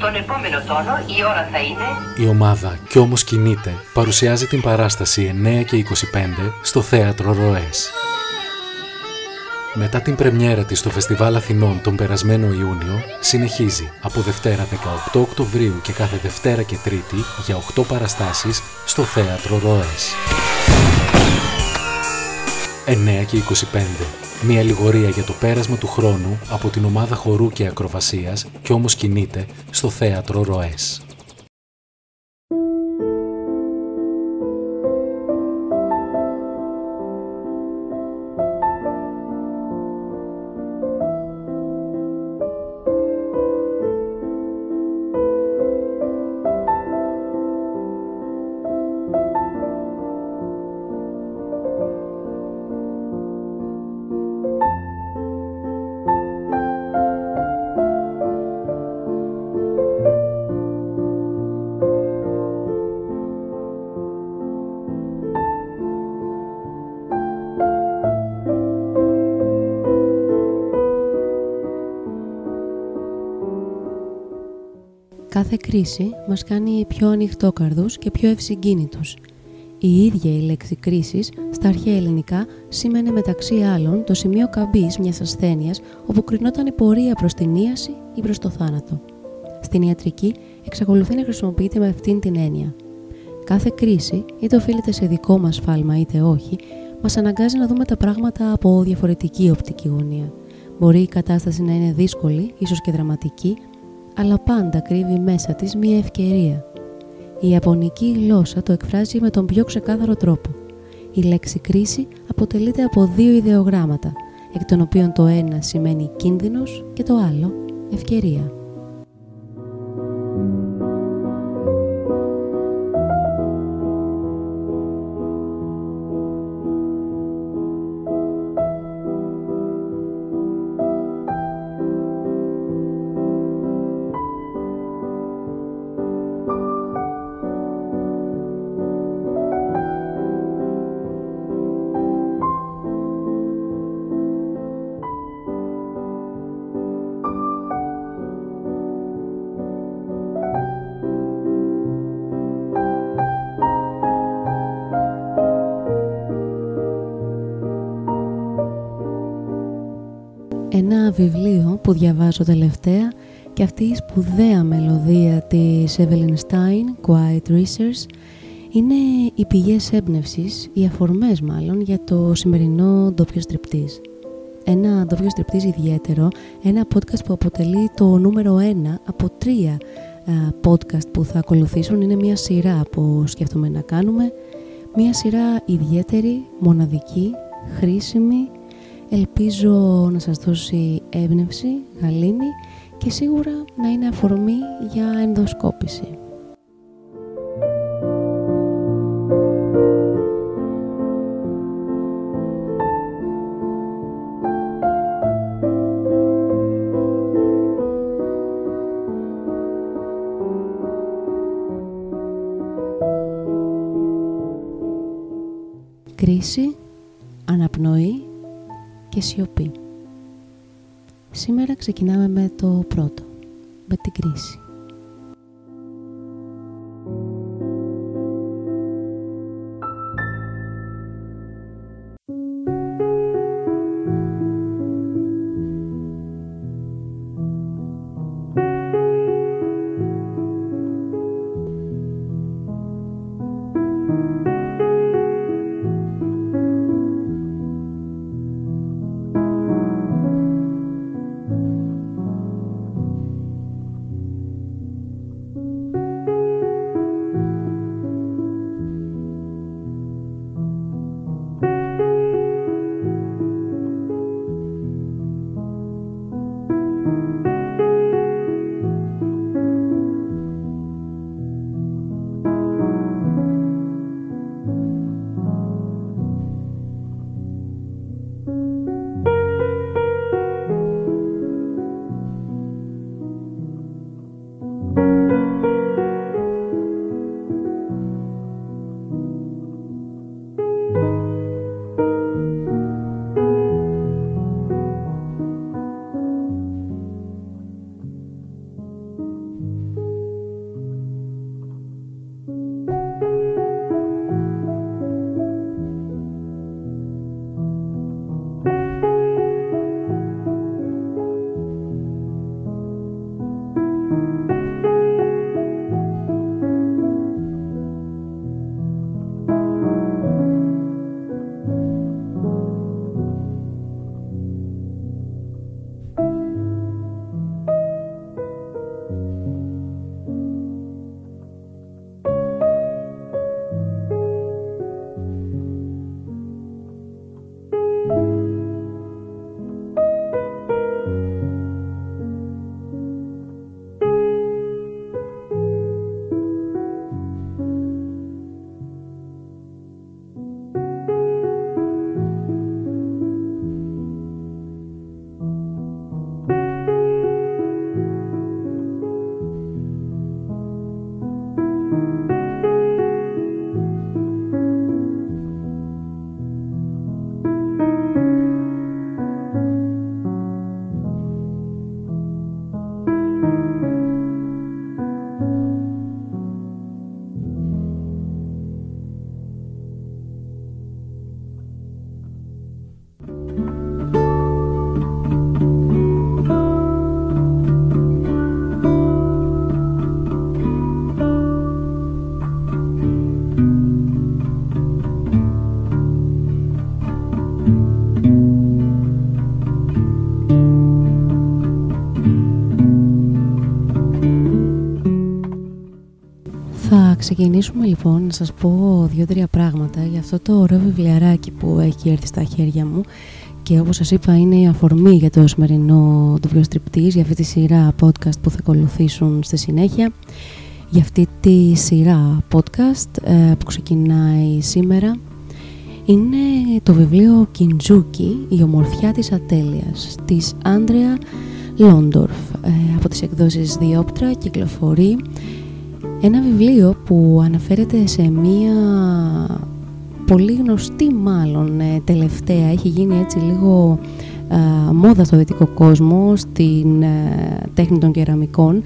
Στον επόμενο τόνο η ώρα θα είναι... Η ομάδα «Κι όμως κινείται» παρουσιάζει την παράσταση 9 και 25 στο Θέατρο Ροές. Μετά την πρεμιέρα της στο Φεστιβάλ Αθηνών τον περασμένο Ιούνιο, συνεχίζει από Δευτέρα 18 Οκτωβρίου και κάθε Δευτέρα και Τρίτη για 8 παραστάσεις στο Θέατρο Ροές. 9 και 25. Μια λιγορία για το πέρασμα του χρόνου από την ομάδα χορού και ακροβασίας και όμως κινείται στο Θέατρο Ροές. Κρίση μας κάνει πιο ανοιχτόκαρδους και πιο ευσυγκίνητους. Η ίδια η λέξη κρίσης στα αρχαία ελληνικά σήμαινε μεταξύ άλλων το σημείο καμπής μιας ασθένειας όπου κρινόταν η πορεία προς την ίαση ή προς το θάνατο. Στην ιατρική εξακολουθεί να χρησιμοποιείται με αυτήν την έννοια. Κάθε κρίση, είτε οφείλεται σε δικό μας φάλμα είτε όχι, μας αναγκάζει να δούμε τα πράγματα από διαφορετική οπτική γωνία. Μπορεί η κατάσταση να είναι δύσκολη, ίσως και δραματική, αλλά πάντα κρύβει μέσα της μία ευκαιρία. Η Ιαπωνική γλώσσα το εκφράζει με τον πιο ξεκάθαρο τρόπο. Η λέξη κρίση αποτελείται από δύο ιδεογράμματα, εκ των οποίων το ένα σημαίνει κίνδυνος και το άλλο ευκαιρία. Που διαβάζω τελευταία και αυτή η σπουδαία μελωδία της Evelyn Stein, Quiet Research, είναι οι πηγές έμπνευσης, οι αφορμές μάλλον, για το σημερινό ντόπιο στριπτής. Ένα ντόπιο στριπτής ιδιαίτερο, ένα podcast που αποτελεί το νούμερο ένα από τρία podcast που θα ακολουθήσουν. Είναι μια σειρά που σκέφτομαι να κάνουμε, μια σειρά ιδιαίτερη, μοναδική, χρήσιμη Ελπίζω να σας δώσει έμπνευση, γαλήνη και σίγουρα να είναι αφορμή για ενδοσκόπηση. Κρίση, αναπνοή και σιωπή. Σήμερα ξεκινάμε με το πρώτο, με την κρίση. Ξεκινήσουμε λοιπόν να σας πω δύο-τρία πράγματα για αυτό το ωραίο βιβλιαράκι που έχει έρθει στα χέρια μου. Και όπως σας είπα είναι η αφορμή για το σημερινό του βιοστριπτής για αυτή τη σειρά podcast που θα ακολουθήσουν στη συνέχεια. Για αυτή τη σειρά podcast ε, που ξεκινάει σήμερα είναι το βιβλίο Κιντζούκι, η ομορφιά της ατέλειας της Άντρεα Λόντορφ. Ε, από τις εκδόσεις Διόπτρα κυκλοφορεί ένα βιβλίο που αναφέρεται σε μία πολύ γνωστή μάλλον ε, τελευταία, έχει γίνει έτσι λίγο μόδα στο δυτικό κόσμο, στην τέχνη των κεραμικών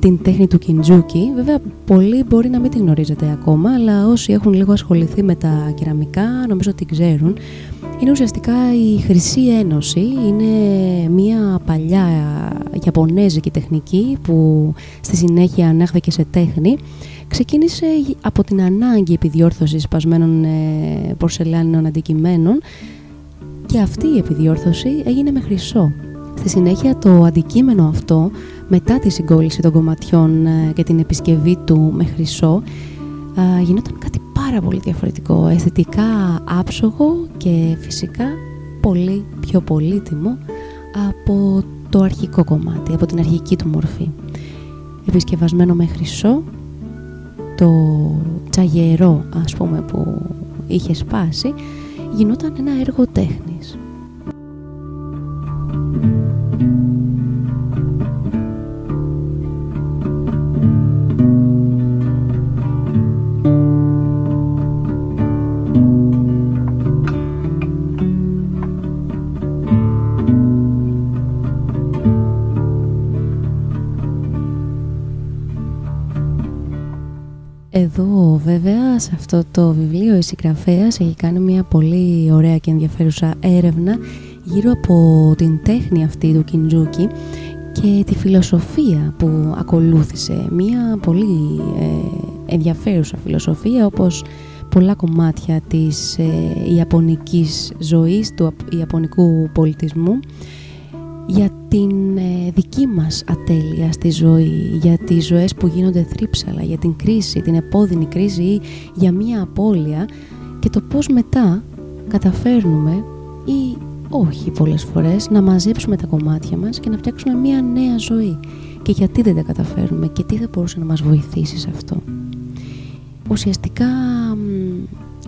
την τέχνη του Κιντζούκι. Βέβαια, πολλοί μπορεί να μην την γνωρίζετε ακόμα, αλλά όσοι έχουν λίγο ασχοληθεί με τα κεραμικά, νομίζω ότι ξέρουν. Είναι ουσιαστικά η Χρυσή Ένωση, είναι μια παλιά Ιαπωνέζικη τεχνική που στη συνέχεια ανέχθηκε σε τέχνη. Ξεκίνησε από την ανάγκη επιδιόρθωσης σπασμένων ε, πορσελάνινων αντικειμένων και αυτή η επιδιόρθωση έγινε με χρυσό. Στη συνέχεια το αντικείμενο αυτό μετά τη συγκόλληση των κομματιών ε, και την επισκευή του με χρυσό ε, γινόταν κάτι πάρα πολύ διαφορετικό, αισθητικά άψογο και φυσικά πολύ πιο πολύτιμο από το αρχικό κομμάτι, από την αρχική του μορφή. Επισκευασμένο με χρυσό, το τσαγερό ας πούμε που είχε σπάσει γινόταν ένα έργο τέχνης. Αυτό το βιβλίο η συγγραφέας έχει κάνει μια πολύ ωραία και ενδιαφέρουσα έρευνα γύρω από την τέχνη αυτή του Κιντζούκι και τη φιλοσοφία που ακολούθησε. Μια πολύ ε, ενδιαφέρουσα φιλοσοφία όπως πολλά κομμάτια της ε, ιαπωνικής ζωής, του ιαπωνικού πολιτισμού για την ε, δική μας ατέλεια στη ζωή, για τις ζωές που γίνονται θρύψαλα, για την κρίση, την επώδυνη κρίση ή για μία απώλεια και το πώς μετά καταφέρνουμε ή όχι πολλές φορές να μαζέψουμε τα κομμάτια μας και να φτιάξουμε μία νέα ζωή και γιατί δεν τα καταφέρνουμε και τι θα μπορούσε να μας βοηθήσει σε αυτό. Ουσιαστικά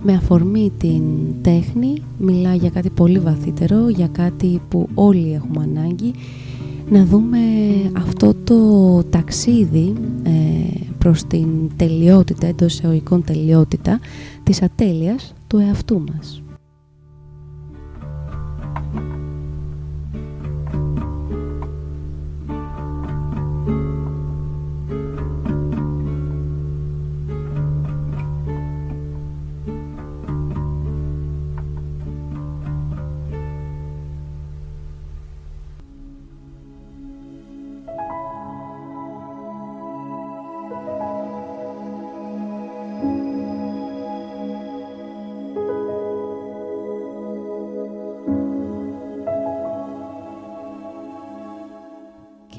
με αφορμή την τέχνη μιλά για κάτι πολύ βαθύτερο, για κάτι που όλοι έχουμε ανάγκη να δούμε αυτό το ταξίδι ε, προς την τελειότητα, εντός εισαγωγικών τελειότητα της ατέλειας του εαυτού μας.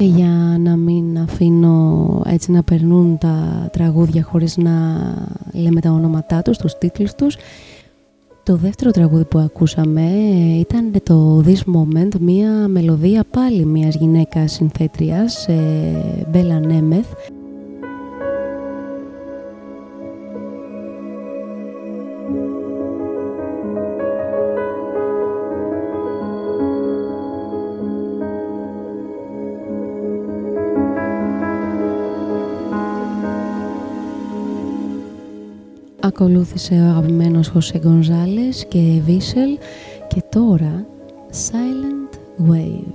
Για να μην αφήνω έτσι να περνούν τα τραγούδια χωρίς να λέμε τα ονόματά τους, τους τίτλους τους. Το δεύτερο τραγούδι που ακούσαμε ήταν το This Moment, μία μελωδία πάλι μιας γυναίκας συνθέτριας, Μπέλα Νέμεθ Ακολούθησε ο αγαπημένος Χωσέ Γκονζάλες και Βίσελ και τώρα Silent Wave.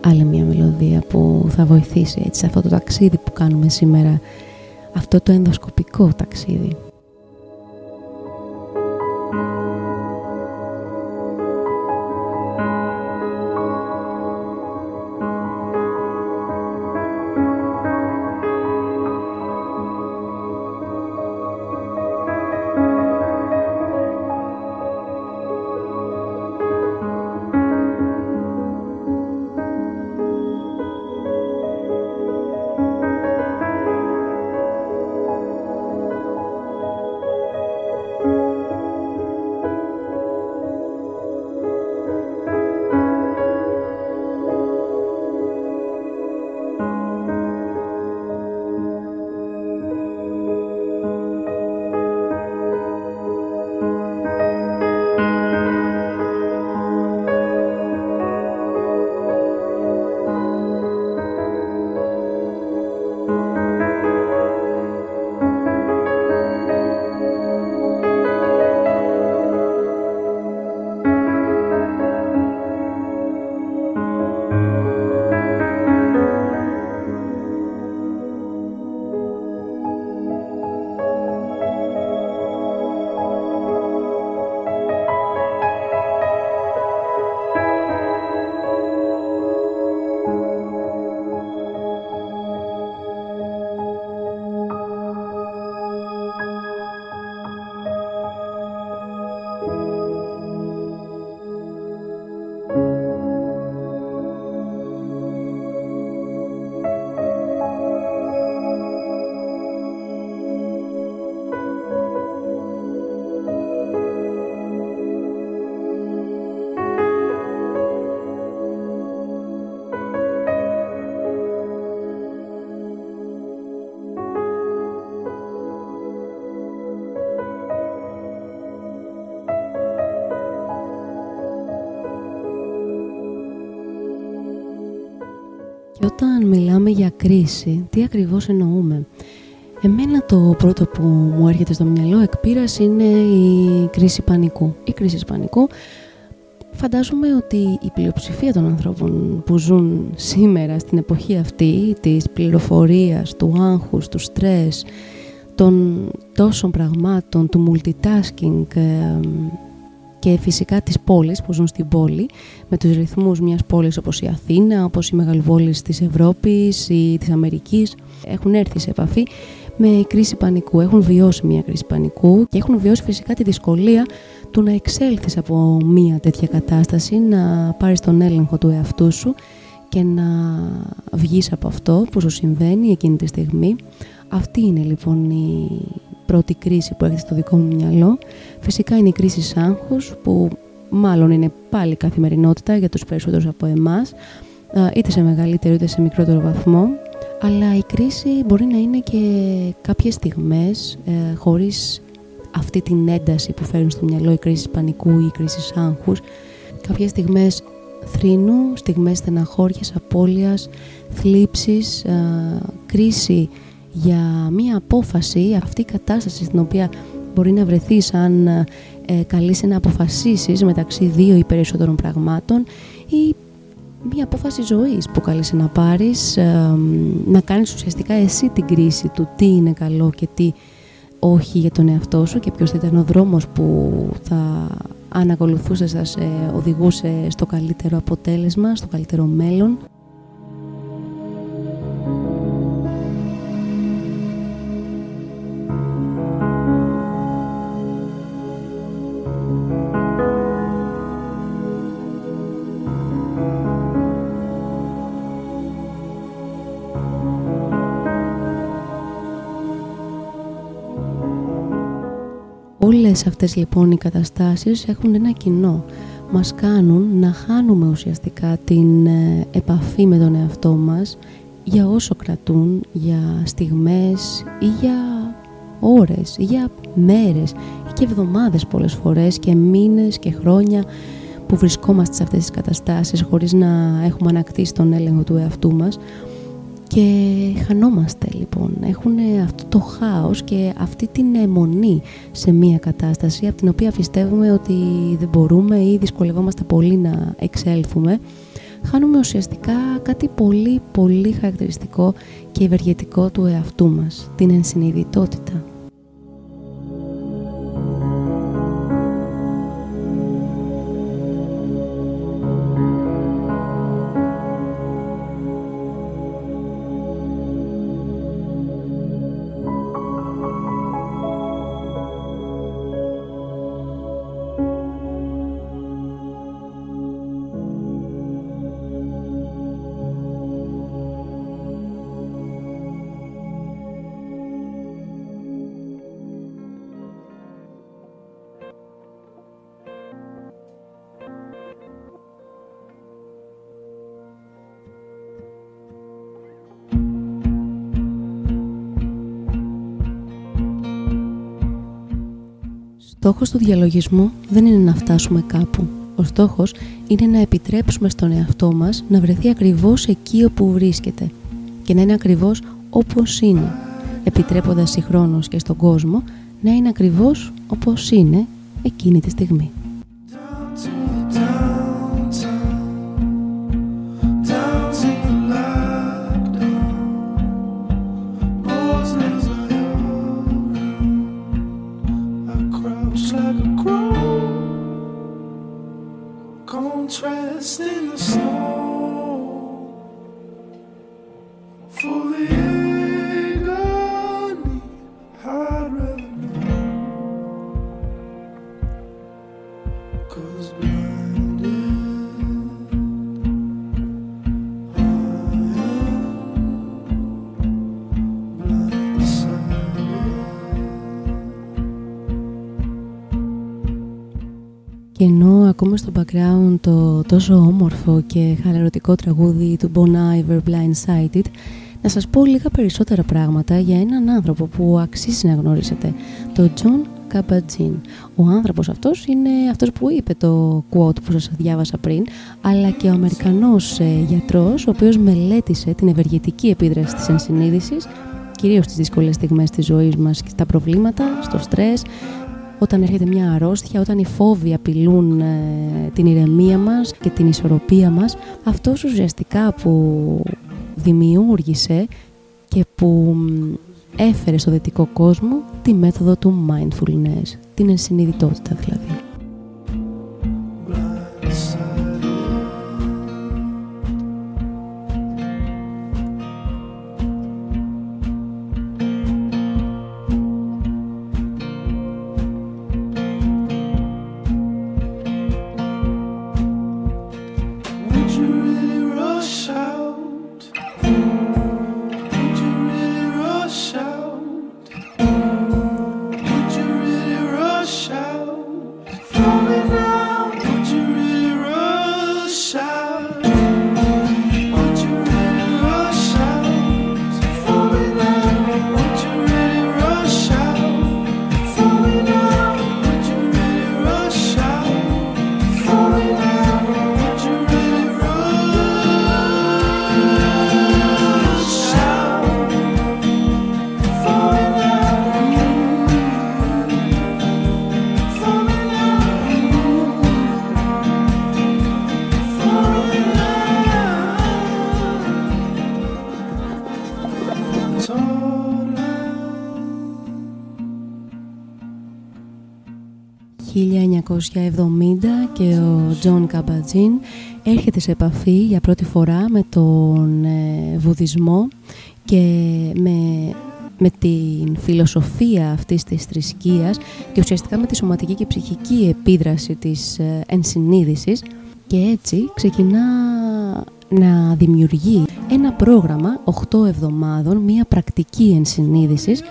Άλλη μια μελωδία που θα βοηθήσει έτσι σε αυτό το ταξίδι που κάνουμε σήμερα. Αυτό το ενδοσκοπικό ταξίδι. Για κρίση, τι ακριβώς εννοούμε. Εμένα το πρώτο που μου έρχεται στο μυαλό εκπείρας είναι η κρίση πανικού. Η κρίση πανικού φαντάζομαι ότι η πλειοψηφία των ανθρώπων που ζουν σήμερα στην εποχή αυτή της πληροφορίας, του άγχους, του στρες, των τόσων πραγμάτων, του multitasking και φυσικά της πόλης που ζουν στην πόλη με τους ρυθμούς μιας πόλης όπως η Αθήνα, όπως οι μεγαλοπόλεις της Ευρώπης ή της Αμερικής έχουν έρθει σε επαφή με κρίση πανικού, έχουν βιώσει μια κρίση πανικού και έχουν βιώσει φυσικά τη δυσκολία του να εξέλθεις από μια τέτοια κατάσταση, να πάρεις τον έλεγχο του εαυτού σου και να βγεις από αυτό που σου συμβαίνει εκείνη τη στιγμή. Αυτή είναι λοιπόν η πρώτη κρίση που έρχεται στο δικό μου μυαλό. Φυσικά είναι η κρίση άγχους που μάλλον είναι πάλι καθημερινότητα για τους περισσότερους από εμάς είτε σε μεγαλύτερο είτε σε μικρότερο βαθμό αλλά η κρίση μπορεί να είναι και κάποιες στιγμές ε, χωρίς αυτή την ένταση που φέρνουν στο μυαλό η κρίση πανικού ή η κρίση άγχους κάποιες στιγμές θρήνου, στιγμές στεναχώριας, απώλειας, θλίψης, ε, κρίση για μία απόφαση, αυτή η κατάσταση στην οποία μπορεί να βρεθείς αν ε, καλείσαι να αποφασίσεις μεταξύ δύο ή περισσότερων πραγμάτων ή μία απόφαση ζωής που καλείσαι να πάρεις, ε, να κάνεις ουσιαστικά εσύ την κρίση του τι είναι καλό και τι όχι για τον εαυτό σου και ποιος θα ήταν ο δρόμος που θα αν ακολουθούσες θα σε οδηγούσε στο καλύτερο αποτέλεσμα, στο καλύτερο μέλλον. Όλες αυτές λοιπόν οι καταστάσεις έχουν ένα κοινό. Μας κάνουν να χάνουμε ουσιαστικά την ε, επαφή με τον εαυτό μας για όσο κρατούν, για στιγμές ή για ώρες ή για μέρες ή και εβδομάδες πολλές φορές και μήνες και χρόνια που βρισκόμαστε σε αυτές τις καταστάσεις χωρίς να έχουμε ανακτήσει τον έλεγχο του εαυτού μας και χανόμαστε λοιπόν. Έχουν αυτό το χάος και αυτή την αιμονή σε μία κατάσταση από την οποία πιστεύουμε ότι δεν μπορούμε ή δυσκολευόμαστε πολύ να εξέλθουμε. Χάνουμε ουσιαστικά κάτι πολύ πολύ χαρακτηριστικό και ευεργετικό του εαυτού μας, την ενσυνειδητότητα. Στόχος του διαλογισμού δεν είναι να φτάσουμε κάπου. Ο στόχος είναι να επιτρέψουμε στον εαυτό μας να βρεθεί ακριβώς εκεί όπου βρίσκεται και να είναι ακριβώς όπως είναι, επιτρέποντας συγχρόνως και στον κόσμο να είναι ακριβώς όπως είναι εκείνη τη στιγμή. Τόσο όμορφο και χαλαρωτικό τραγούδι του Bon Iver Blindsided να σας πω λίγα περισσότερα πράγματα για έναν άνθρωπο που αξίζει να γνωρίσετε, τον John Kabat-Zinn. Ο άνθρωπος αυτός είναι αυτός που είπε το quote που σας διάβασα πριν, αλλά και ο Αμερικανός ε, γιατρός, ο οποίος μελέτησε την ευεργετική επίδραση της ενσυνείδησης, κυρίως στις δύσκολες στιγμές της ζωής μας και στα προβλήματα, στο στρες, όταν έρχεται μια αρρώστια, όταν οι φόβοι απειλούν ε, την ηρεμία μας και την ισορροπία μας, αυτός ουσιαστικά που δημιούργησε και που έφερε στο δυτικό κόσμο τη μέθοδο του mindfulness, την ενσυνειδητότητα δηλαδή. Έρχεται σε επαφή για πρώτη φορά με τον ε, βουδισμό και με, με την φιλοσοφία αυτής της θρησκείας και ουσιαστικά με τη σωματική και ψυχική επίδραση της ε, ενσυνείδησης και έτσι ξεκινά να δημιουργεί ένα πρόγραμμα 8 εβδομάδων, μια πρακτική ενσυνείδησης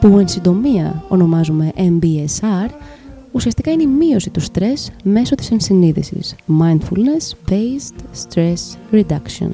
που εν συντομία ονομάζουμε MBSR ουσιαστικά είναι η μείωση του στρες μέσω της ενσυνείδησης. Mindfulness Based Stress Reduction.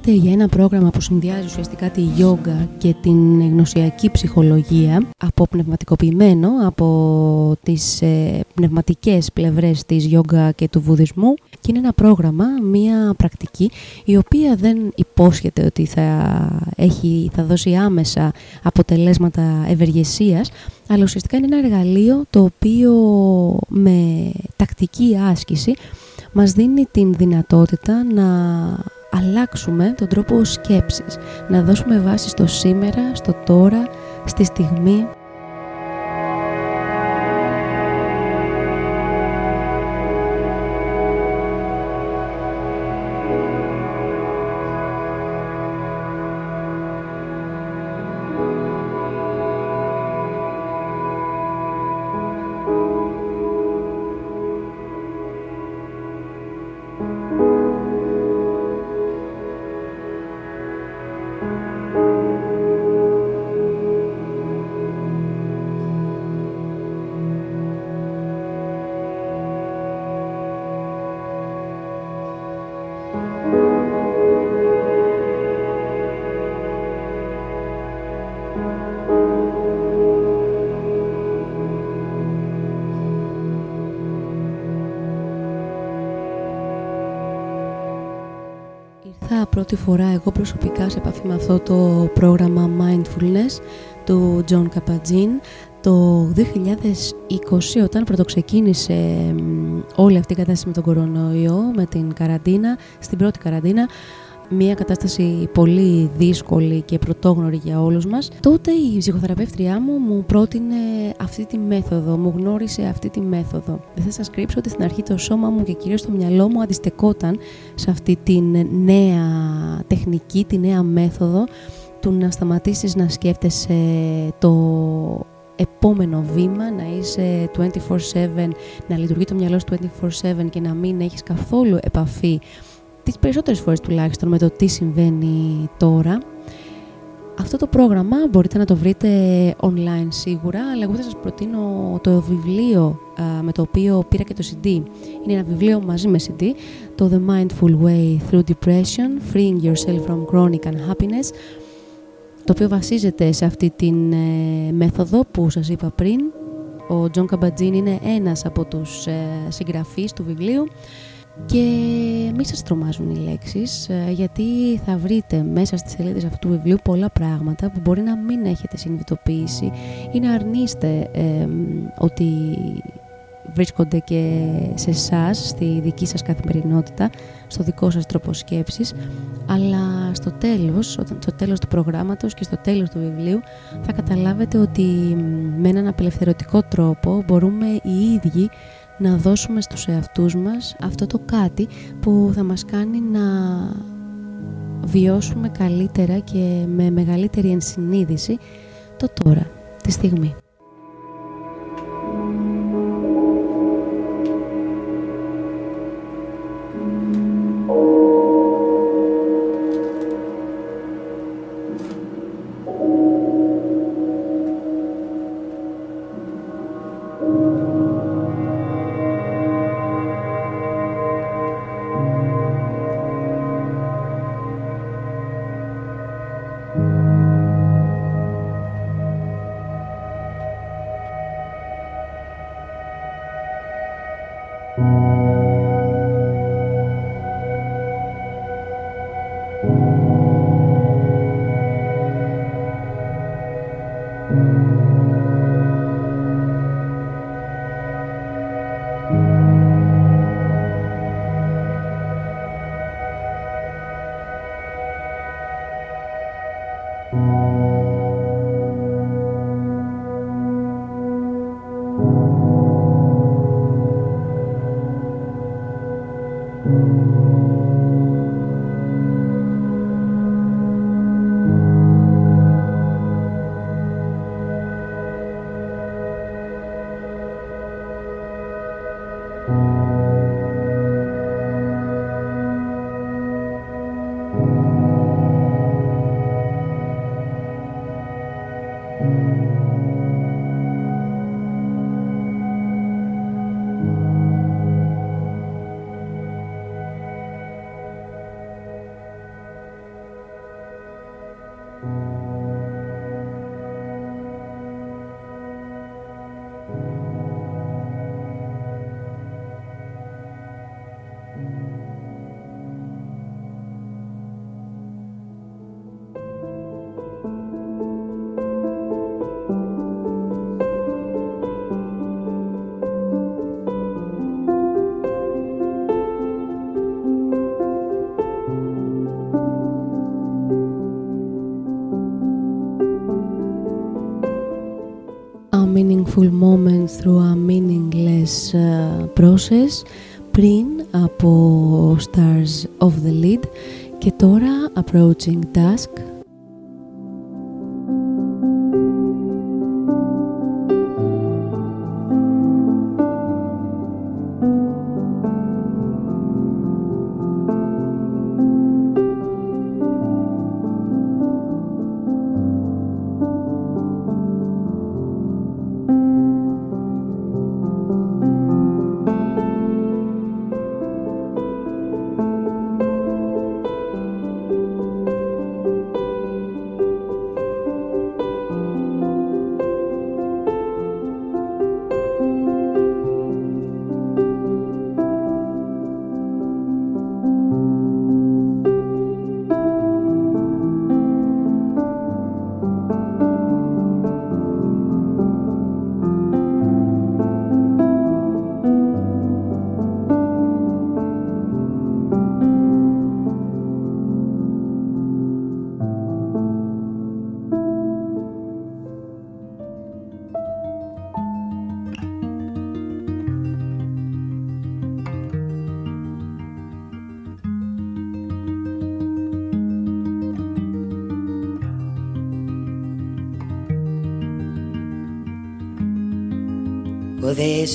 Πρόκειται για ένα πρόγραμμα που συνδυάζει ουσιαστικά τη γιόγκα και την γνωσιακή ψυχολογία από πνευματικοποιημένο από τις ε, πνευματικές πλευρές της γιόγκα και του βουδισμού. Και είναι ένα πρόγραμμα, μια πρακτική η οποία δεν υπόσχεται ότι θα, έχει, θα δώσει άμεσα αποτελέσματα ευεργεσίας αλλά ουσιαστικά είναι ένα εργαλείο το οποίο με τακτική άσκηση μας δίνει την δυνατότητα να αλλάξουμε τον τρόπο σκέψης, να δώσουμε βάση στο σήμερα, στο τώρα, στη στιγμή πρώτη φορά εγώ προσωπικά σε επαφή με αυτό το πρόγραμμα Mindfulness του John Kabat-Zinn το 2020 όταν πρωτοξεκίνησε όλη αυτή η κατάσταση με τον κορονοϊό, με την καραντίνα, στην πρώτη καραντίνα μια κατάσταση πολύ δύσκολη και πρωτόγνωρη για όλους μας, τότε η ψυχοθεραπεύτριά μου μου πρότεινε αυτή τη μέθοδο, μου γνώρισε αυτή τη μέθοδο. Δεν θα σας κρύψω ότι στην αρχή το σώμα μου και κυρίως το μυαλό μου αντιστεκόταν σε αυτή τη νέα τεχνική, τη νέα μέθοδο του να σταματήσεις να σκέφτεσαι το επόμενο βήμα, να είσαι 24-7, να λειτουργεί το μυαλό σου 24-7 και να μην έχεις καθόλου επαφή τις περισσότερες φορές τουλάχιστον με το τι συμβαίνει τώρα Αυτό το πρόγραμμα μπορείτε να το βρείτε online σίγουρα, αλλά εγώ θα σας προτείνω το βιβλίο με το οποίο πήρα και το CD. Είναι ένα βιβλίο μαζί με CD, το The Mindful Way Through Depression, Freeing Yourself from Chronic Unhappiness, το οποίο βασίζεται σε αυτή την ε, μέθοδο που σας είπα πριν. Ο Jon Kabat-Zinn είναι ένας από τους ε, συγγραφείς του βιβλίου και μη σας τρομάζουν οι λέξεις ε, γιατί θα βρείτε μέσα στις σελίδες αυτού του βιβλίου πολλά πράγματα που μπορεί να μην έχετε συνειδητοποιήσει ή να αρνείστε ότι βρίσκονται και σε εσάς, στη δική σας καθημερινότητα, στο δικό σας τρόπο σκέψης, αλλά στο τέλος, όταν, στο τέλος του προγράμματος και στο τέλος του βιβλίου θα καταλάβετε ότι με έναν απελευθερωτικό τρόπο μπορούμε οι ίδιοι να δώσουμε στους εαυτούς μας αυτό το κάτι που θα μας κάνει να βιώσουμε καλύτερα και με μεγαλύτερη ενσυνείδηση το τώρα, τη στιγμή. meaningful moment through a meaningless uh, process πριν από Stars of the Lead και τώρα Approaching Dusk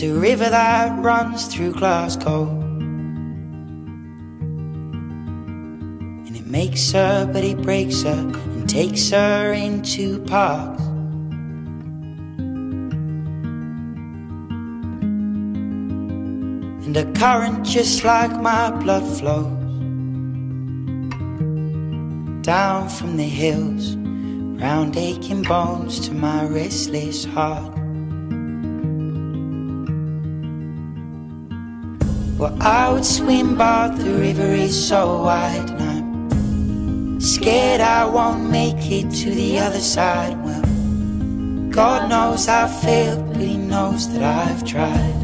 A river that runs through Glasgow. And it makes her, but it breaks her. And takes her into parks. And a current just like my blood flows down from the hills, round aching bones to my restless heart. Well, I would swim, but the river is so wide, and I'm scared I won't make it to the other side. Well, God knows I've failed, but He knows that I've tried.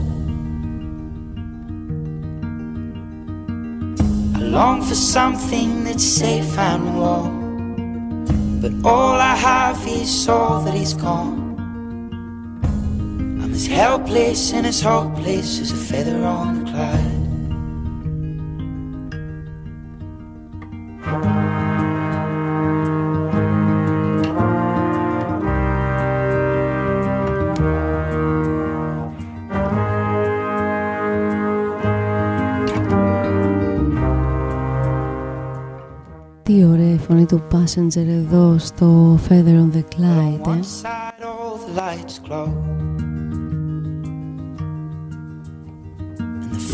I long for something that's safe and warm, but all I have is all that is gone. I'm as helpless and as hopeless as a feather on the cloud. Τι ωραία φωνή του Passenger εδώ στο Feather on the Clyde, ε?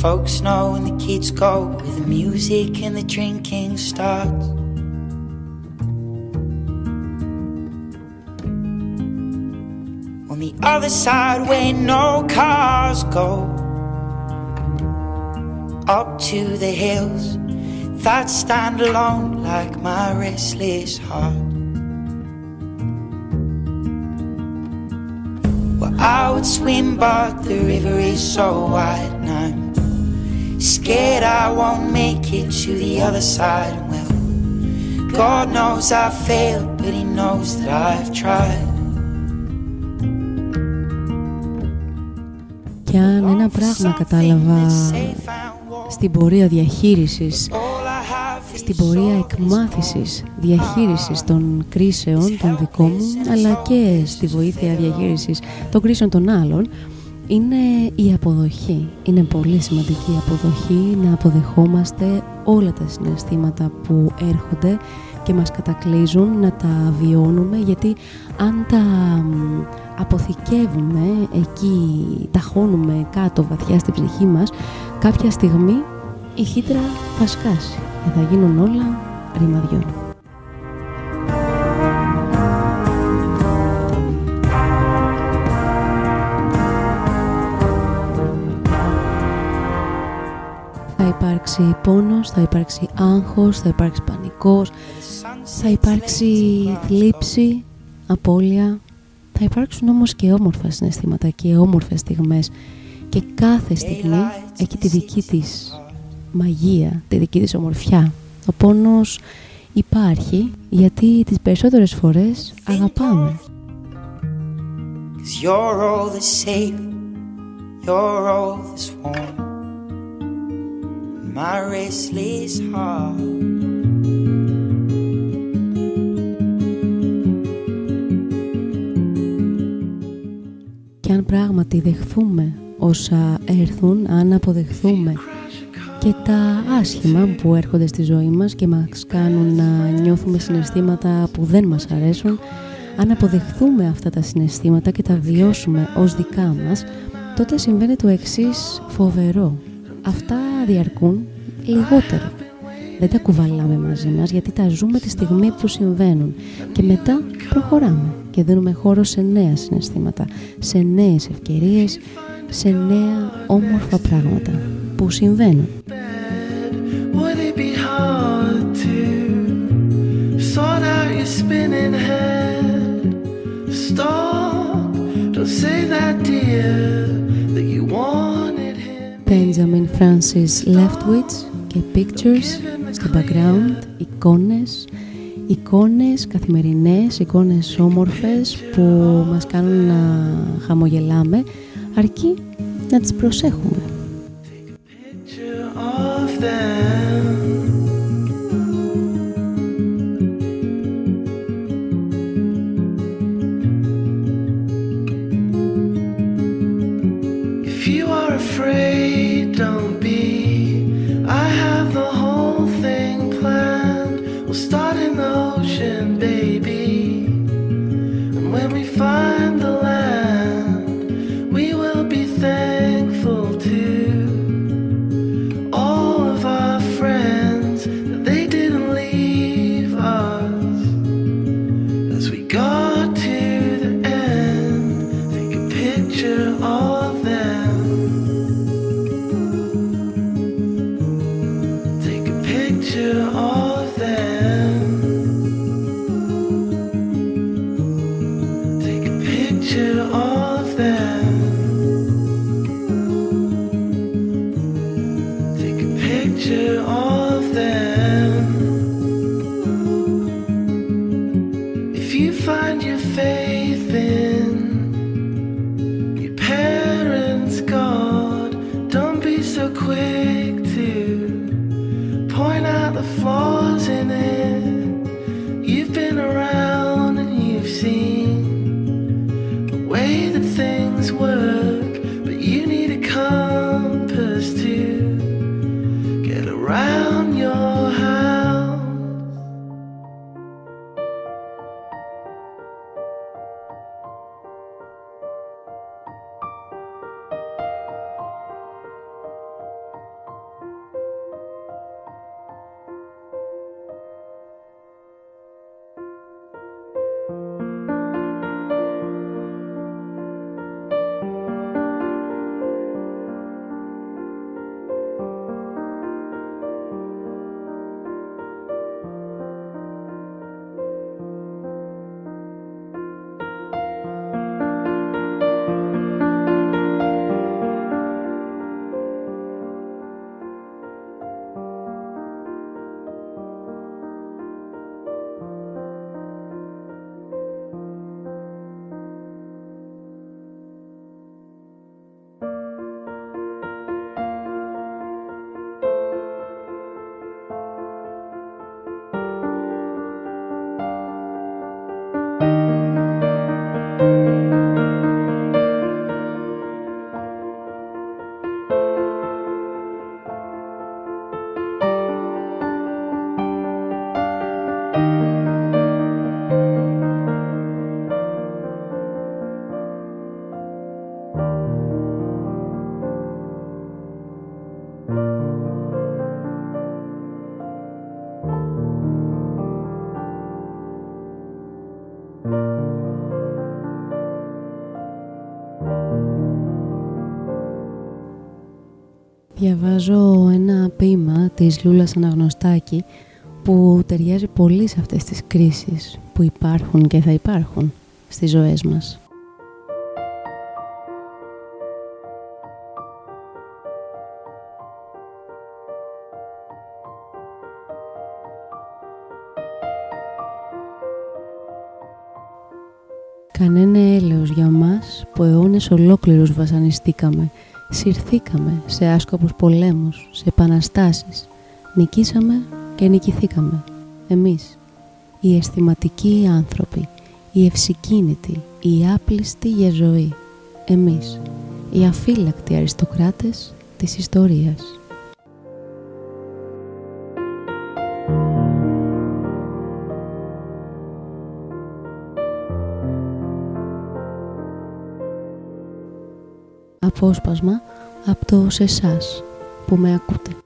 Folks know when the kids go where the music and the drinking starts. On the other side where no cars go up to the hills that stand alone like my restless heart. Well, I would swim, but the river is so wide, I'm scared I won't make it to the other side. Well, God knows I've failed, but He knows that I've tried. Και αν ένα πράγμα κατάλαβα στην πορεία διαχείρισης, στην πορεία εκμάθησης, διαχείρισης των κρίσεων των δικών μου, αλλά και στη βοήθεια διαχείρισης των κρίσεων των άλλων, είναι η αποδοχή. Είναι πολύ σημαντική η αποδοχή, να αποδεχόμαστε όλα τα συναισθήματα που έρχονται και μας κατακλείζουν, να τα βιώνουμε, γιατί αν τα αποθηκεύουμε εκεί, τα χώνουμε κάτω βαθιά στην ψυχή μας, κάποια στιγμή η χύτρα θα σκάσει και θα γίνουν όλα ρημαδιών. Υπάρξει πόνος, θα υπάρξει άγχος, θα υπάρξει πανικός, θα υπάρξει θλίψη, απώλεια. Θα υπάρξουν όμως και όμορφα συναισθήματα και όμορφες στιγμές και κάθε στιγμή έχει τη δική της μαγεία, τη δική της ομορφιά. Ο πόνος υπάρχει γιατί τις περισσότερες φορές αγαπάμε. You're all the safe, you're all that's warm. My restless heart. Και αν πράγματι δεχθούμε όσα έρθουν, αν αποδεχθούμε και τα άσχημα που έρχονται στη ζωή μας και μας κάνουν να νιώθουμε συναισθήματα που δεν μας αρέσουν, αν αποδεχθούμε αυτά τα συναισθήματα και τα βιώσουμε ως δικά μας, τότε συμβαίνει το εξής φοβερό. Αυτά διαρκούν λιγότερο. Δεν τα κουβαλάμε μαζί μας γιατί τα ζούμε τη στιγμή που συμβαίνουν και μετά προχωράμε και δίνουμε χώρο σε νέα συναισθήματα, σε νέες ευκαιρίες, σε νέα όμορφα πράγματα που συμβαίνουν. Would it be hard to sort out your spinning head? Stop, don't say that, dear, Benjamin Francis Leftwich και Pictures στο background, εικόνες, εικόνες καθημερινές, εικόνες όμορφες που μας κάνουν να χαμογελάμε αρκεί να τις προσέχουμε. Διαβάζω ένα ποίημα της Λούλας Αναγνωστάκη που ταιριάζει πολύ σε αυτές τις κρίσεις που υπάρχουν και θα υπάρχουν στις ζωές μας. Κανένα έλεος για μας που αιώνες ολόκληρους βασανιστήκαμε Συρθήκαμε σε άσκοπους πολέμους, σε επαναστάσεις. Νικήσαμε και νικηθήκαμε. Εμείς, οι αισθηματικοί άνθρωποι, οι ευσυκίνητοι, οι άπλιστοι για ζωή. Εμείς, οι αφύλακτοι αριστοκράτες της ιστορίας. Απόσπασμα από το «Σε εσάς» που με ακούτε.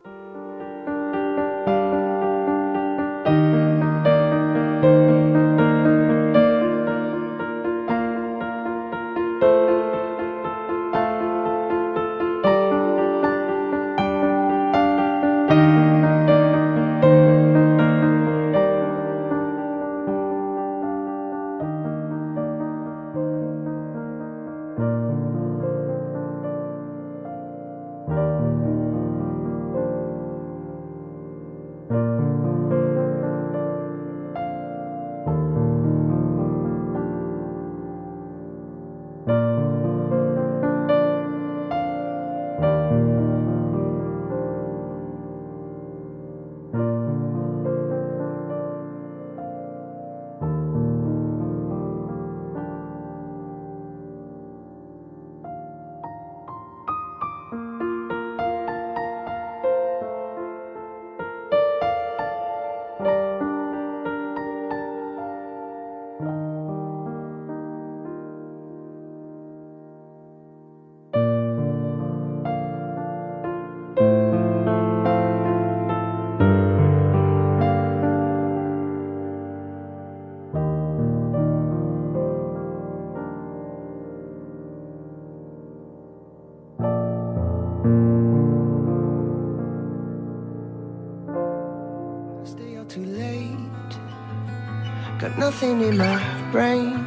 Nothing in my brain.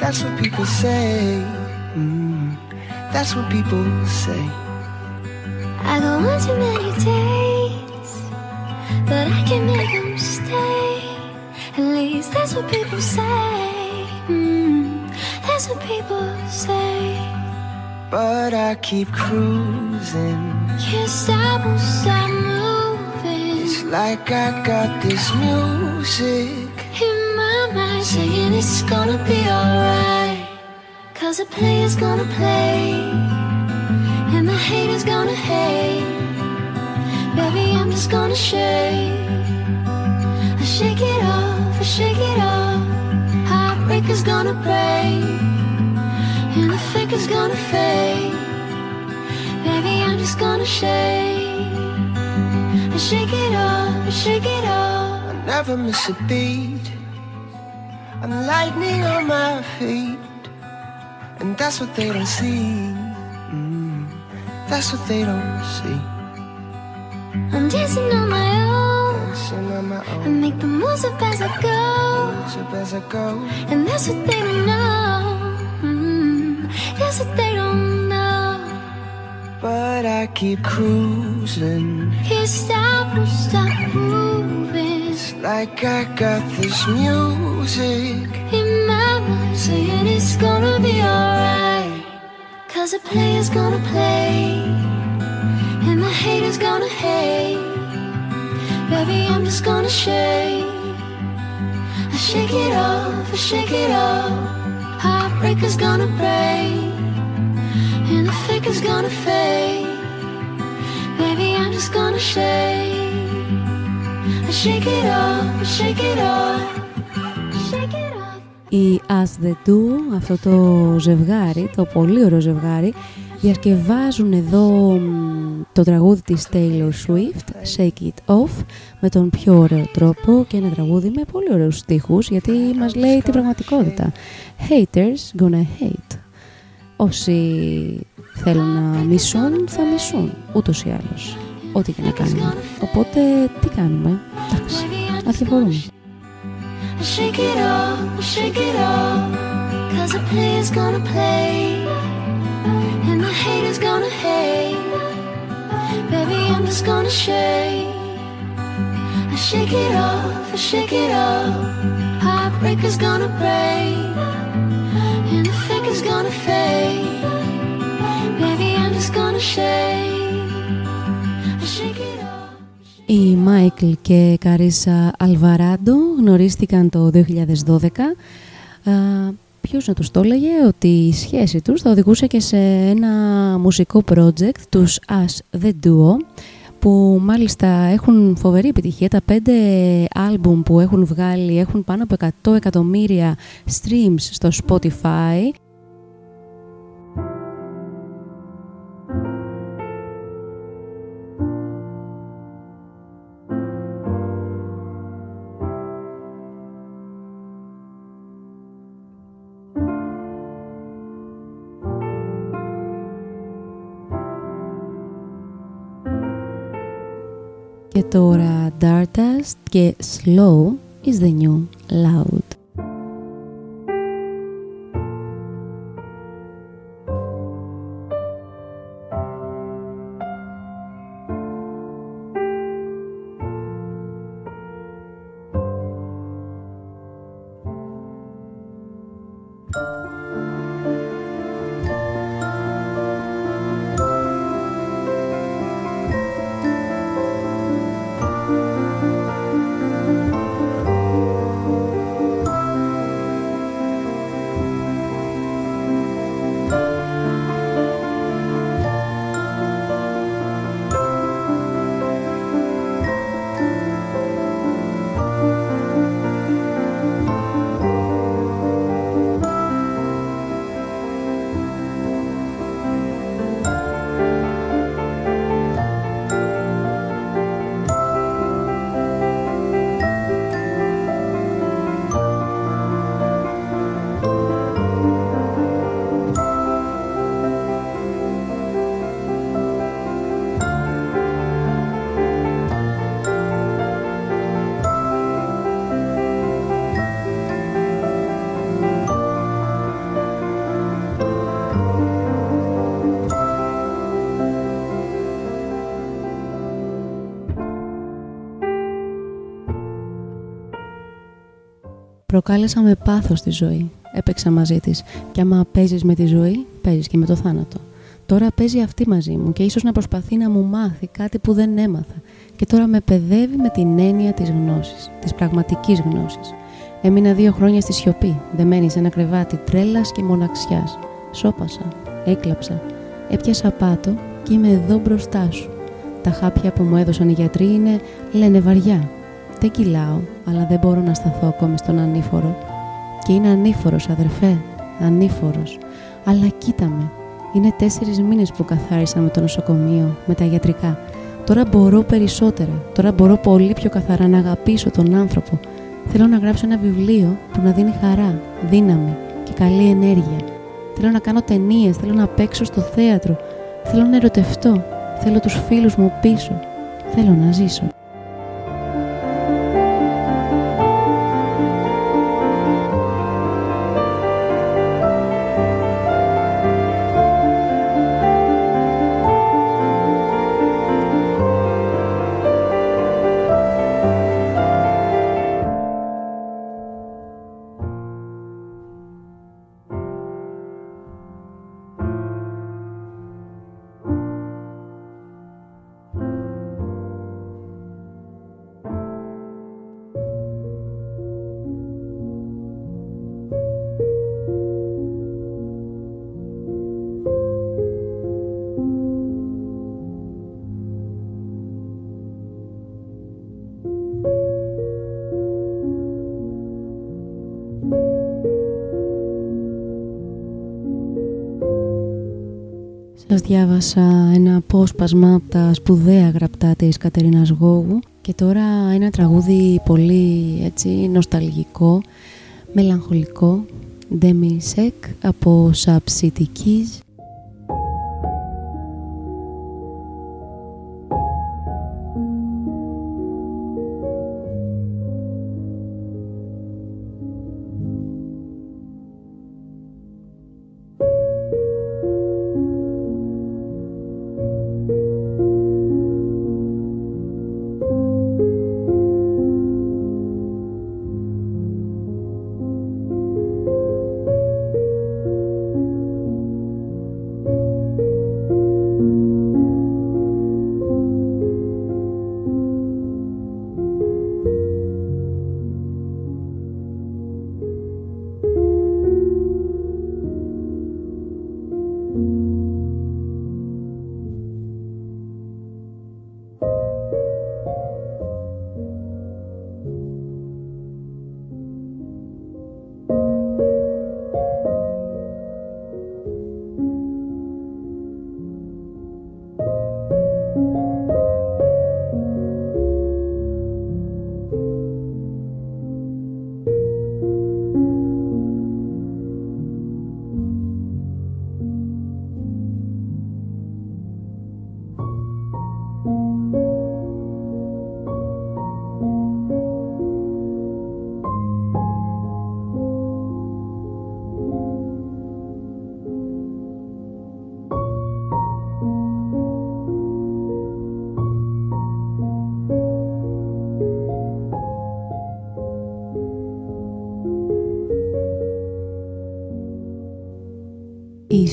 That's what people say. Mm, that's what people say. I go on too many days, but I can make them stay. At least that's what people say. Mm, that's what people say. But I keep cruising. Can't stop, won't stop moving. It's like I got this music saying it's gonna be alright. Cause the player's gonna play, and the hater's gonna hate. Baby, I'm just gonna shake. I shake it off, I shake it off. Heartbreaker's gonna break, and the faker's gonna fade. Baby, I'm just gonna shake. I shake it off, I shake it off. I never miss a beat. I'm lightning on my feet, and that's what they don't see. Mm, that's what they don't see. I'm dancing on my own. Dancing on my own. I make the moves up as I go. Moves up as I go. And that's what they don't know. Mm, that's what they don't know. But I keep cruising. Can't stop, won't stop moving. It's like I got this music in my mind saying it's gonna be alright. Cause the player's gonna play, and the hater's gonna hate. Baby, I'm just gonna shake. I shake it off, I shake it off. Heartbreaker's gonna break, and the faker's gonna fade. Baby, I'm just gonna shake. Shake it off, shake it off, shake it off. Η As The Do, αυτό το ζευγάρι, το πολύ ωραίο ζευγάρι, διασκευάζουν εδώ το τραγούδι της Taylor Swift, Shake It Off, με τον πιο ωραίο τρόπο και ένα τραγούδι με πολύ ωραίους στίχους, γιατί μας λέει την πραγματικότητα. Haters gonna hate. Όσοι Θέλουν να μισούν, θα μισούν, ούτως ή άλλως. Ό,τι και να κάνουμε. Οπότε, τι κάνουμε. Εντάξει, αδιαφορούμε. Shake it off, shake it off. Cause the player's gonna play. And the hater's gonna hate. Baby, I'm just gonna shake. I shake it off, I shake it off. Heartbreaker's gonna break. And the faker's gonna fade. Baby, I'm just gonna shake. Οι Μάικλ και Καρίσα Αλβαράντο γνωρίστηκαν το 2012. Ποιος να τους το έλεγε ότι η σχέση τους θα οδηγούσε και σε ένα μουσικό project, τους As The Duo, που μάλιστα έχουν φοβερή επιτυχία. Τα πέντε άλμπουμ που έχουν βγάλει έχουν πάνω από 100 εκατομμύρια streams στο Spotify Και τώρα Dardust και Slow is the new loud. Προκάλεσα με πάθος τη ζωή. Έπαιξα μαζί της. Και άμα παίζεις με τη ζωή, παίζεις και με το θάνατο. Τώρα παίζει αυτή μαζί μου και ίσως να προσπαθεί να μου μάθει κάτι που δεν έμαθα. Και τώρα με παιδεύει με την έννοια της γνώσης, της πραγματικής γνώσης. Έμεινα δύο χρόνια στη σιωπή, δεμένη σε ένα κρεβάτι τρέλας και μοναξιάς. Σώπασα, έκλαψα, έπιασα πάτο και είμαι εδώ μπροστά σου. Τα χάπια που μου έδωσαν οι γιατροί είναι, λένε βαριά, δεν κυλάω, αλλά δεν μπορώ να σταθώ ακόμη στον ανήφορο. Και είναι ανήφορος, αδερφέ, ανήφορος. Αλλά κοίτα με, είναι τέσσερις μήνες που καθάρισα με το νοσοκομείο, με τα ιατρικά. Τώρα μπορώ περισσότερα, τώρα μπορώ πολύ πιο καθαρά να αγαπήσω τον άνθρωπο. Θέλω να γράψω ένα βιβλίο που να δίνει χαρά, δύναμη και καλή ενέργεια. Θέλω να κάνω ταινίες, θέλω να παίξω στο θέατρο, θέλω να ερωτευτώ, θέλω τους φίλους μου πίσω, θέλω να ζήσω. Διάβασα ένα απόσπασμα από τα σπουδαία γραπτά της Κατερίνας Γόγου και τώρα ένα τραγούδι πολύ έτσι νοσταλγικό, μελαγχολικό, Demi Sec από Sub City Keys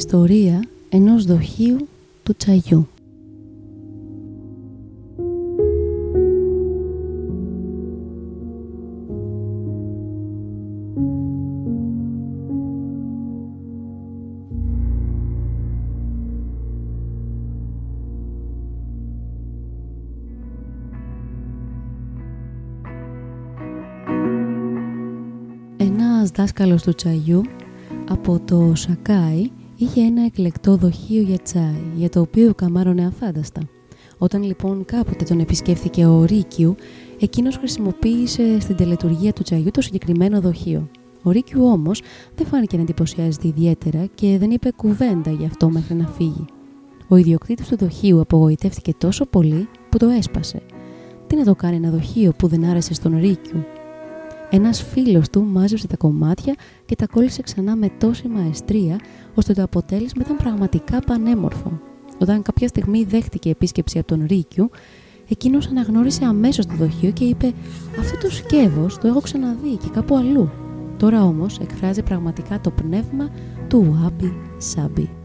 ιστορία ενός δοχείου του τσαγιού. Ένας δάσκαλος του τσαγιού από το Σακάι είχε ένα εκλεκτό δοχείο για τσάι, για το οποίο καμάρωνε αφάνταστα. Όταν λοιπόν κάποτε τον επισκέφθηκε ο Ρίκιου, εκείνος χρησιμοποίησε στην τελετουργία του τσαγιού το συγκεκριμένο δοχείο. Ο Ρίκιου όμως δεν φάνηκε να εντυπωσιάζεται ιδιαίτερα και δεν είπε κουβέντα γι' αυτό μέχρι να φύγει. Ο ιδιοκτήτης του δοχείου απογοητεύτηκε τόσο πολύ που το έσπασε. Τι να το κάνει ένα δοχείο που δεν άρεσε στον Ρίκιου, ένας φίλος του μάζεψε τα κομμάτια και τα κόλλησε ξανά με τόση μαεστρία, ώστε το αποτέλεσμα ήταν πραγματικά πανέμορφο. Όταν κάποια στιγμή δέχτηκε επίσκεψη από τον Ρίκιου, εκείνος αναγνώρισε αμέσως το δοχείο και είπε «Αυτό το σκεύος το έχω ξαναδεί και κάπου αλλού». Τώρα όμως εκφράζει πραγματικά το πνεύμα του Άμπι Σάμπι.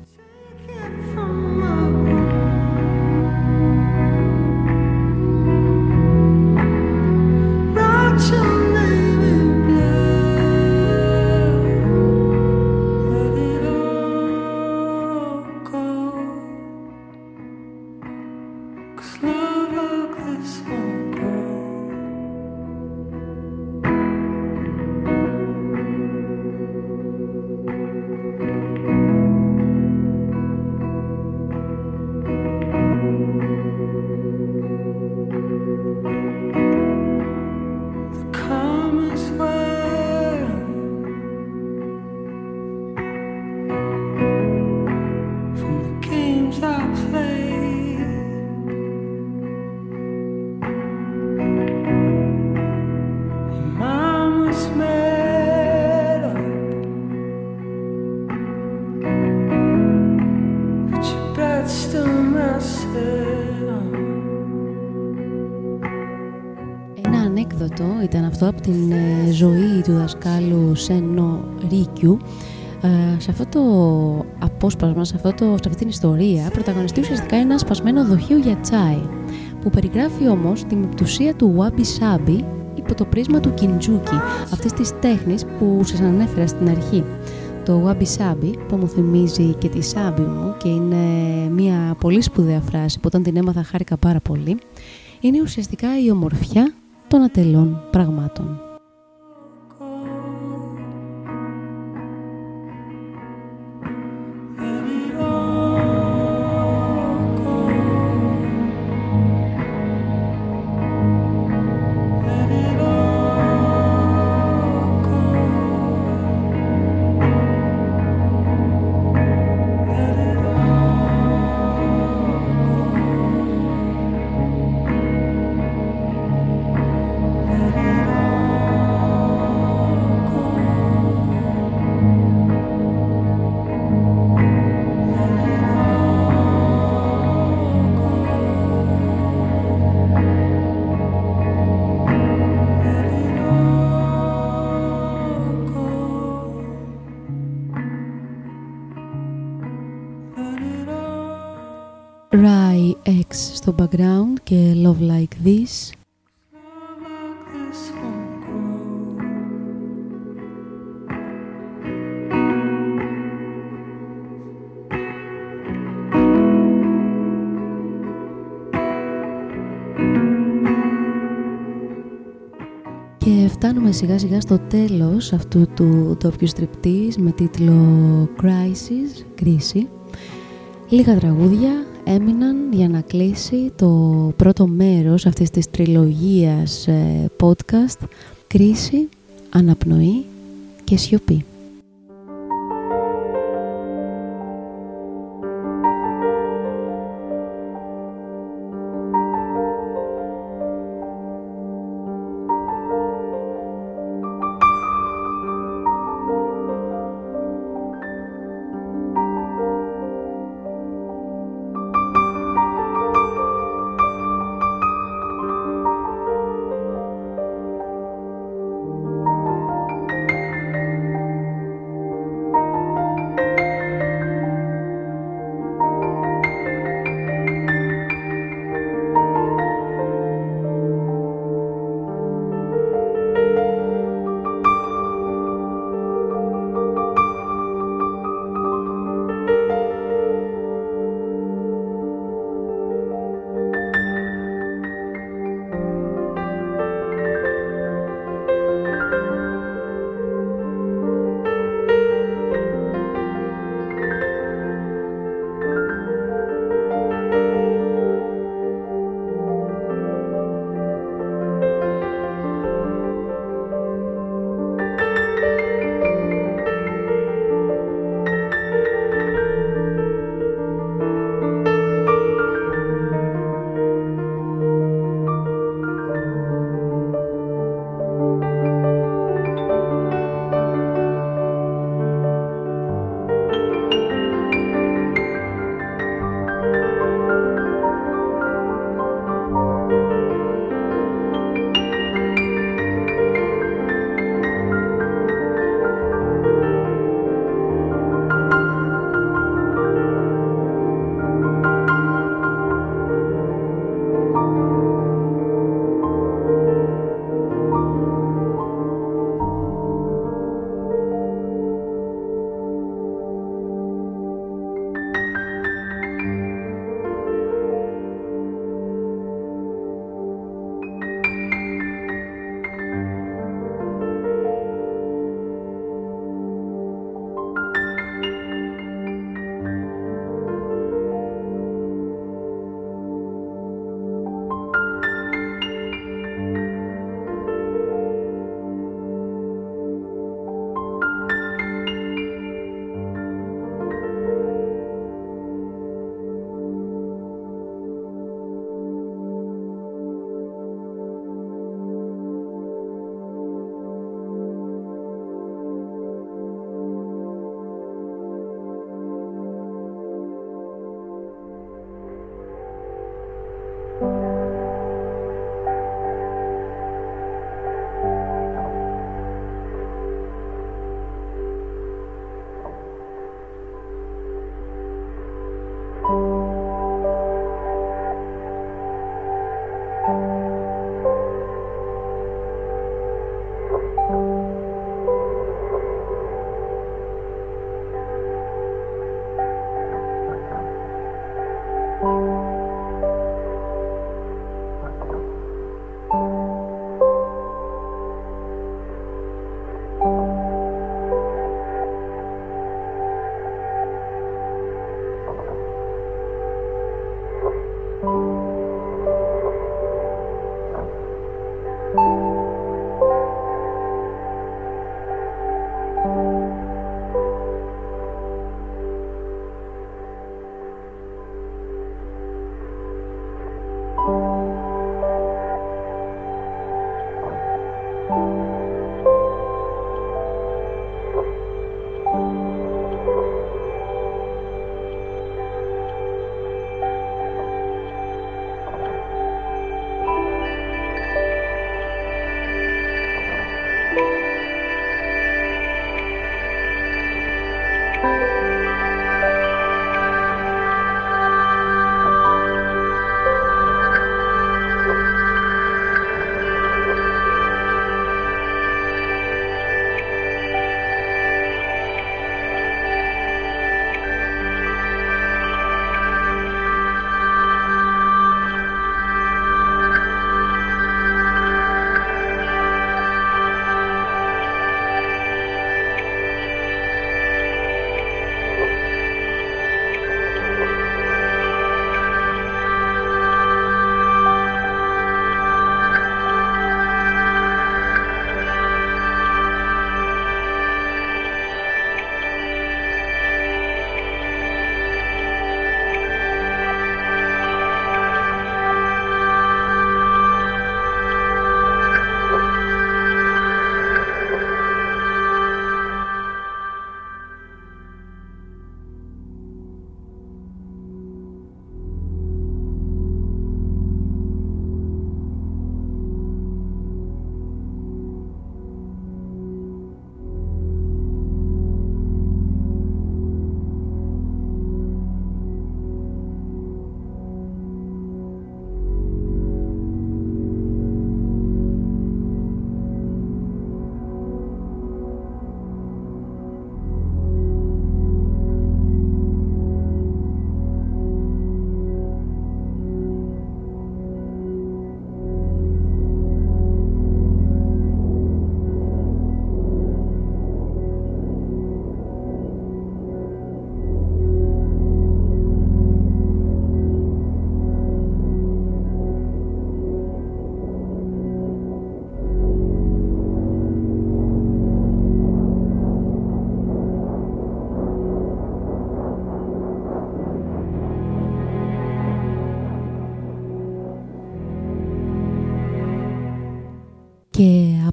Από την ε, ζωή του δασκάλου Σένο Ρίκιου. Ε, σε αυτό το απόσπασμα, σε, αυτό το, σε αυτή την ιστορία πρωταγωνιστεί ουσιαστικά ένα σπασμένο δοχείο για τσάι που περιγράφει όμως την πτουσία του Wabi Sabi υπό το πρίσμα του Κιντζούκι αυτής της τέχνης που σας ανέφερα στην αρχή. Το Wabi Sabi που μου θυμίζει και τη Sabi μου και είναι μια πολύ σπουδαία φράση που όταν την έμαθα χάρηκα πάρα πολύ είναι ουσιαστικά η ομορφιά των ατελών πραγμάτων. Στο background και Love Like This. Και φτάνουμε σιγά σιγά στο τέλος αυτού του τοπιου στριπτής με τίτλο Crisis, κρίση. Λίγα τραγούδια, έμειναν για να κλείσει το πρώτο μέρος αυτής της τριλογίας ε, podcast «Κρίση, αναπνοή και σιωπή».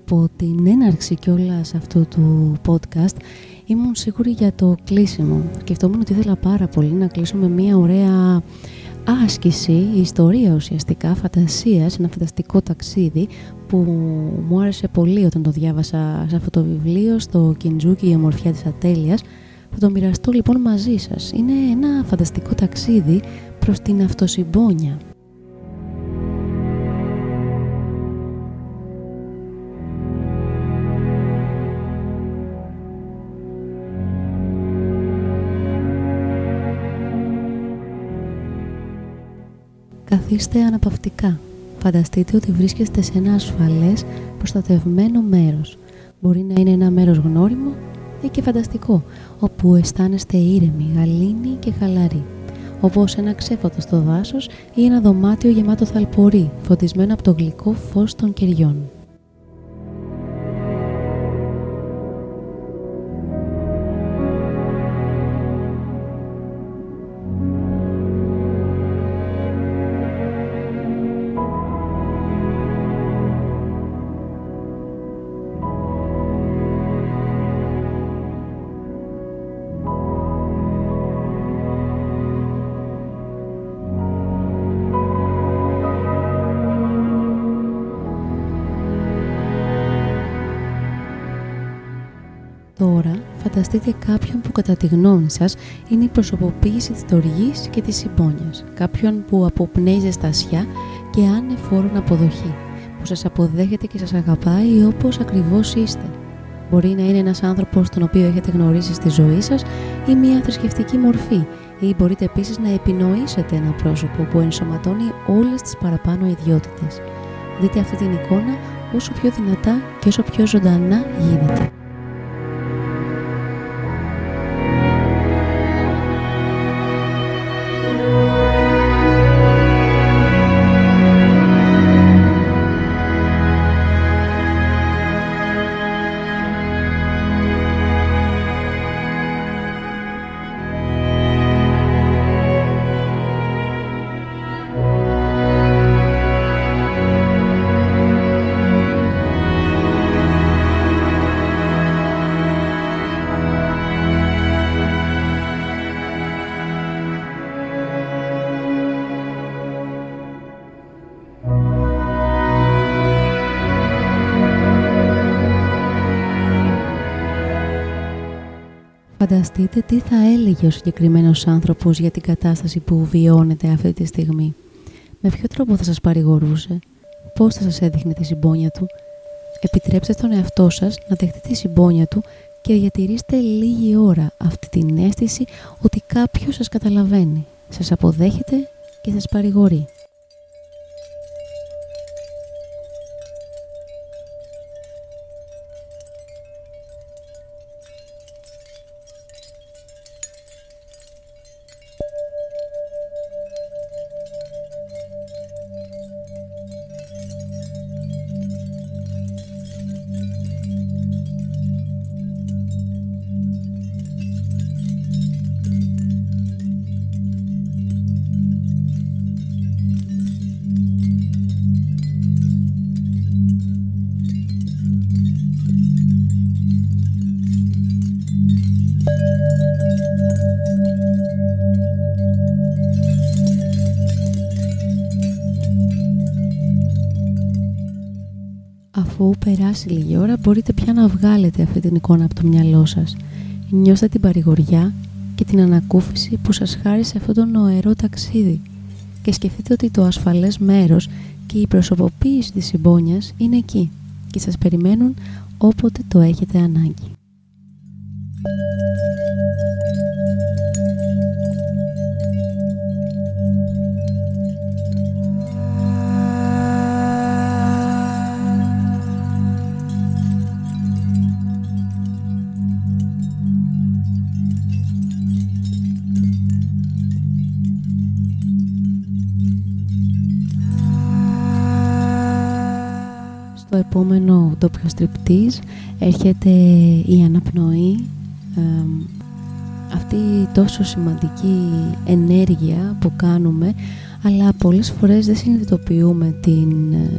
Από την έναρξη κιόλας αυτού του podcast ήμουν σίγουρη για το κλείσιμο. Σκεφτόμουν ότι ήθελα πάρα πολύ να κλείσω με μια ωραία άσκηση, ιστορία ουσιαστικά, φαντασίας, ένα φανταστικό ταξίδι που μου άρεσε πολύ όταν το διάβασα σε αυτό το βιβλίο, στο Κιντζούκι η ομορφιά της ατέλειας. Θα το μοιραστώ λοιπόν μαζί σας. Είναι ένα φανταστικό ταξίδι προς την αυτοσυμπόνια. Καθίστε αναπαυτικά. Φανταστείτε ότι βρίσκεστε σε ένα ασφαλές, προστατευμένο μέρος. Μπορεί να είναι ένα μέρος γνώριμο ή και φανταστικό, όπου αισθάνεστε ήρεμοι, γαλήνοι και χαλαροί. Όπως ένα ξέφωτο στο δάσος ή ένα δωμάτιο γεμάτο θαλπορή, φωτισμένο από το γλυκό φως των κεριών. Φανταστείτε κάποιον που κατά τη γνώμη σας είναι η προσωποποίηση της τοργής και της συμπόνιας. Κάποιον που αποπνέει ζεστασιά και ανεφόρον αποδοχή. Που σας αποδέχεται και σας αγαπάει όπως ακριβώς είστε. Μπορεί να είναι ένας άνθρωπος τον οποίο έχετε γνωρίσει στη ζωή σας ή μια θρησκευτική μορφή ή μπορείτε επίσης να επινοήσετε ένα πρόσωπο που ενσωματώνει όλες τις παραπάνω ιδιότητες. Δείτε αυτή την εικόνα όσο πιο δυνατά και όσο πιο ζωντανά γίνεται. Φανταστείτε τι θα έλεγε ο συγκεκριμένος άνθρωπος για την κατάσταση που βιώνετε αυτή τη στιγμή. Με ποιο τρόπο θα σας παρηγορούσε, πώς θα σας έδειχνε τη συμπόνια του; Επιτρέψτε στον εαυτό σας να δεχτείτε τη συμπόνια του και διατηρήστε λίγη ώρα αυτή την αίσθηση ότι κάποιος σας καταλαβαίνει, σας αποδέχεται και σας παρηγορεί. Περάσει λίγη ώρα μπορείτε πια να βγάλετε αυτή την εικόνα από το μυαλό σας. Νιώστε την παρηγοριά και την ανακούφιση που σας χάρισε αυτό το νοερό ταξίδι και σκεφτείτε ότι το ασφαλές μέρος και η προσωποποίηση της συμπόνιας είναι εκεί και σας περιμένουν όποτε το έχετε ανάγκη. Στο επόμενο ντόπιο στριπτής έρχεται η αναπνοή, αυτή η τόσο σημαντική ενέργεια που κάνουμε αλλά πολλές φορές δεν συνειδητοποιούμε την ε,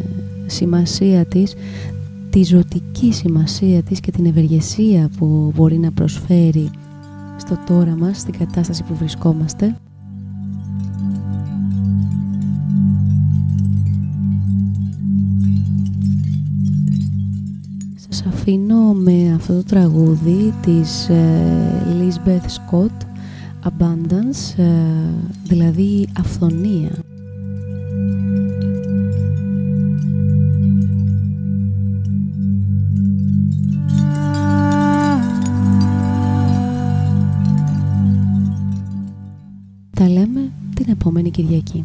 σημασία της τη ζωτική σημασία της και την ευεργεσία που μπορεί να προσφέρει στο τώρα μας, στην κατάσταση που βρισκόμαστε. Αφήνω με αυτό το τραγούδι της ε, Lisbeth Scott Abundance, ε, δηλαδή αυθονία. Τα λέμε την επόμενη Κυριακή.